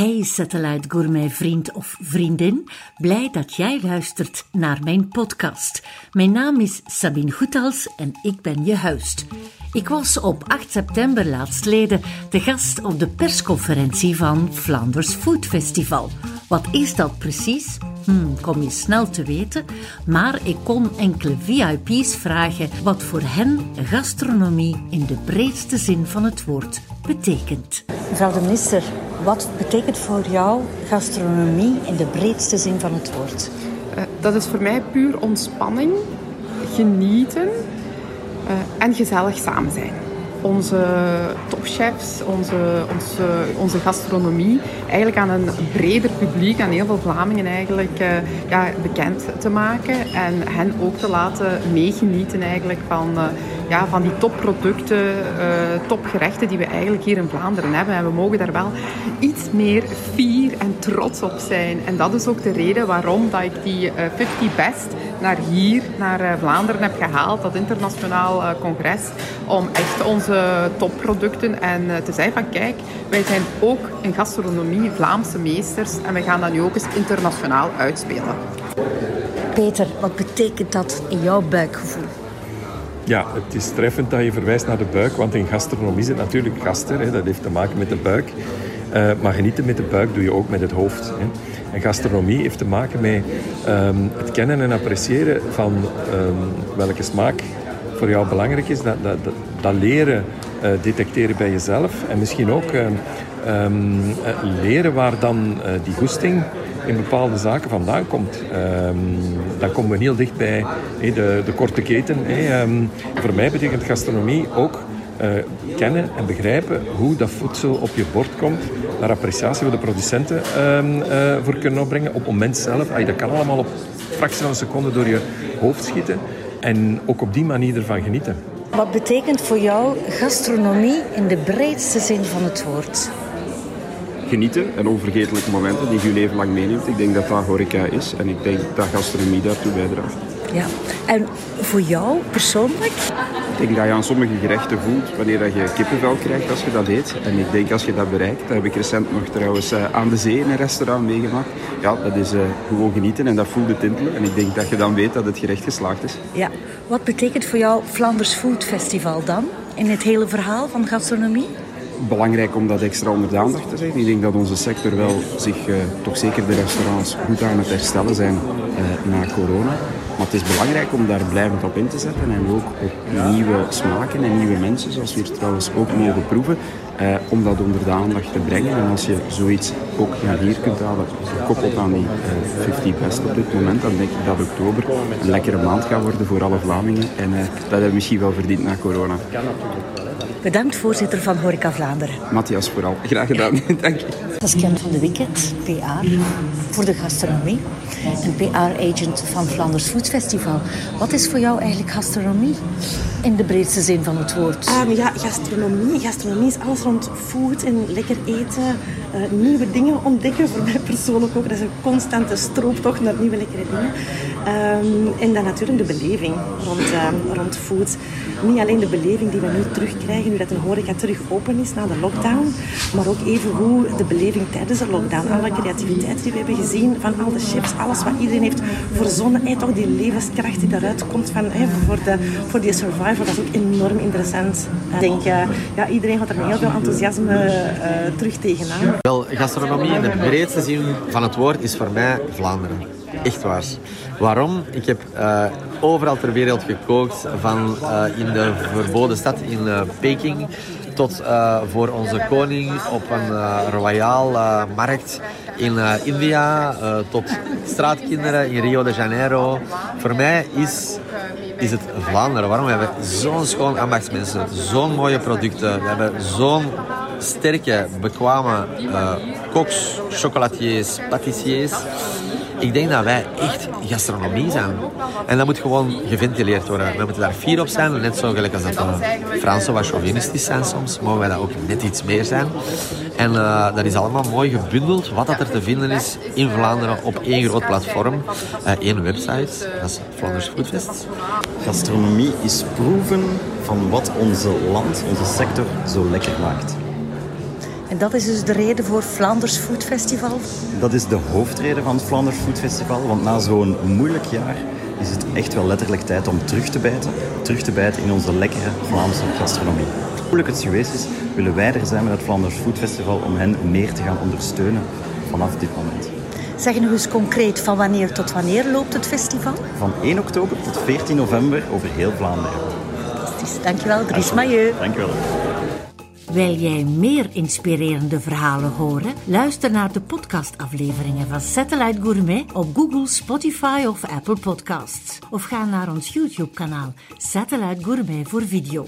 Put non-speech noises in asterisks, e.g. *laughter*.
Hey Satellite Gourmet vriend of vriendin, blij dat jij luistert naar mijn podcast. Mijn naam is Sabine Goethals en ik ben je host. Ik was op 8 september laatstleden de gast op de persconferentie van Flanders Food Festival. Wat is dat precies? Hmm, kom je snel te weten, maar ik kon enkele VIP's vragen wat voor hen gastronomie in de breedste zin van het woord betekent. Mevrouw de minister, wat betekent voor jou gastronomie in de breedste zin van het woord? Uh, dat is voor mij puur ontspanning, genieten uh, en gezellig samen zijn onze topchefs, onze, onze, onze gastronomie eigenlijk aan een breder publiek, aan heel veel Vlamingen eigenlijk uh, ja, bekend te maken en hen ook te laten meegenieten eigenlijk van, uh, ja, van die topproducten, uh, topgerechten die we eigenlijk hier in Vlaanderen hebben. En we mogen daar wel iets meer fier en trots op zijn. En dat is ook de reden waarom dat ik die 50 Best naar hier, naar Vlaanderen heb gehaald, dat internationaal congres, om echt onze topproducten en eh, te zeggen van kijk, wij zijn ook in gastronomie Vlaamse meesters en we gaan dat nu ook eens internationaal uitspelen. Peter, wat betekent dat in jouw buikgevoel? Ja, het is treffend dat je verwijst naar de buik, want in gastronomie zit natuurlijk gasten, hè, dat heeft te maken met de buik. Uh, maar genieten met de buik doe je ook met het hoofd. Hè. En gastronomie heeft te maken met um, het kennen en appreciëren van um, welke smaak voor jou belangrijk is. Dat, dat, dat, leren uh, detecteren bij jezelf. En misschien ook uh, um, leren waar dan die goesting in bepaalde zaken vandaan komt. Dan komen we heel dicht bij de, de, korte keten. Voor mij betekent gastronomie ook kennen en begrijpen hoe dat voedsel op je bord komt. Daar appreciatie voor de producenten um, uh, voor kunnen opbrengen. Op het moment zelf. Ay, dat kan allemaal op fractie van een seconde door je hoofd schieten. En ook op die manier ervan genieten. Wat betekent voor jou gastronomie in de breedste zin van het woord? Genieten en onvergetelijke momenten die je je leven lang meeneemt. Ik denk dat dat horeca is en ik denk dat gastronomie daartoe bijdraagt. Ja, en voor jou persoonlijk? Ik denk dat je aan sommige gerechten voelt wanneer dat je kippenvel krijgt als je dat eet. En ik denk als je dat bereikt, dat heb ik recent nog trouwens uh, aan de zee in een restaurant meegemaakt. Ja, dat is uh, gewoon genieten en dat voelde tintelen. En ik denk dat je dan weet dat het gerecht geslaagd is. Ja, wat betekent voor jou Flanders Food Festival dan? In het hele verhaal van gastronomie? belangrijk om dat extra onder de aandacht te zetten. Ik denk dat onze sector wel zich, uh, toch zeker de restaurants, goed aan het herstellen zijn uh, na corona. Maar het is belangrijk om daar blijvend op in te zetten en ook op nieuwe smaken en nieuwe mensen, zoals we hier trouwens ook mogen proeven, eh, om dat onder de aandacht te brengen. En als je zoiets ook naar hier kunt halen, gekoppeld aan die eh, 50 best op dit moment, dan denk ik dat oktober een lekkere maand gaat worden voor alle Vlamingen. En eh, dat hebben we misschien wel verdiend na corona. Bedankt, voorzitter van Horeca Vlaanderen. Matthias vooral. Graag gedaan. *laughs* Dank je. Dat is Ken van de Wicket, PR, voor de gastronomie. En PR-agent van Flanders Food Festival. Wat is voor jou eigenlijk gastronomie? In de breedste zin van het woord. Um, ja, gastronomie. Gastronomie is alles rond food en lekker eten. Uh, nieuwe dingen ontdekken. *laughs* Voor mij persoonlijk ook. Dat is een constante strooptocht naar nieuwe lekkere dingen. Um, en dan natuurlijk de beleving rond, um, rond food. Niet alleen de beleving die we nu terugkrijgen, nu dat de horeca terug open is na de lockdown. Maar ook even hoe de beleving tijdens de lockdown. Alle creativiteit die we hebben gezien van al de chefs. Alles wat iedereen heeft verzonnen. Toch die levenskracht die daaruit komt van, voor, de, voor die survivor. Dat is ook enorm interessant. Ik denk, uh, ja, iedereen gaat er met heel veel enthousiasme uh, terug tegenaan. Wel, gastronomie in de breedste zin van het woord is voor mij Vlaanderen. Echt waar. Waarom? Ik heb uh, overal ter wereld gekookt. Van uh, in de verboden stad in uh, Peking tot voor onze koning op een royaal markt in India. tot straatkinderen in Rio de Janeiro. Voor mij is, is het Vlaanderen. Waarom? We hebben zo'n schoon ambachtsmensen. Zo'n mooie producten. We hebben zo'n sterke, bekwame koks, chocolatiers, patissiers. Ik denk dat wij echt gastronomie zijn. En dat moet gewoon geventileerd worden. We moeten daar fier op zijn. Net zo gelijk als dat Fransen wat chauvinistisch zijn soms, mogen wij dat ook net iets meer zijn. En uh, dat is allemaal mooi gebundeld, wat dat er te vinden is in Vlaanderen op één groot platform. Uh, één website, dat is Flanders Foodfest. Gastronomie is proeven van wat onze land, onze sector zo lekker maakt. En dat is dus de reden voor Flanders Food Festival? Dat is de hoofdreden van het Flanders Food Festival. Want na zo'n moeilijk jaar is het echt wel letterlijk tijd om terug te bijten. Terug te bijten in onze lekkere Vlaamse gastronomie. Hoe moeilijk het geweest is, willen wij er zijn met het Flanders Food Festival om hen meer te gaan ondersteunen vanaf dit moment. Zeg nog eens concreet, van wanneer tot wanneer loopt het festival? Van 1 oktober tot 14 november over heel Vlaanderen. Fantastisch, dankjewel Dries Mailleu. Dankjewel. Wil jij meer inspirerende verhalen horen? Luister naar de podcastafleveringen van Satellite Gourmet op Google, Spotify of Apple Podcasts. Of ga naar ons YouTube-kanaal Satellite Gourmet voor video.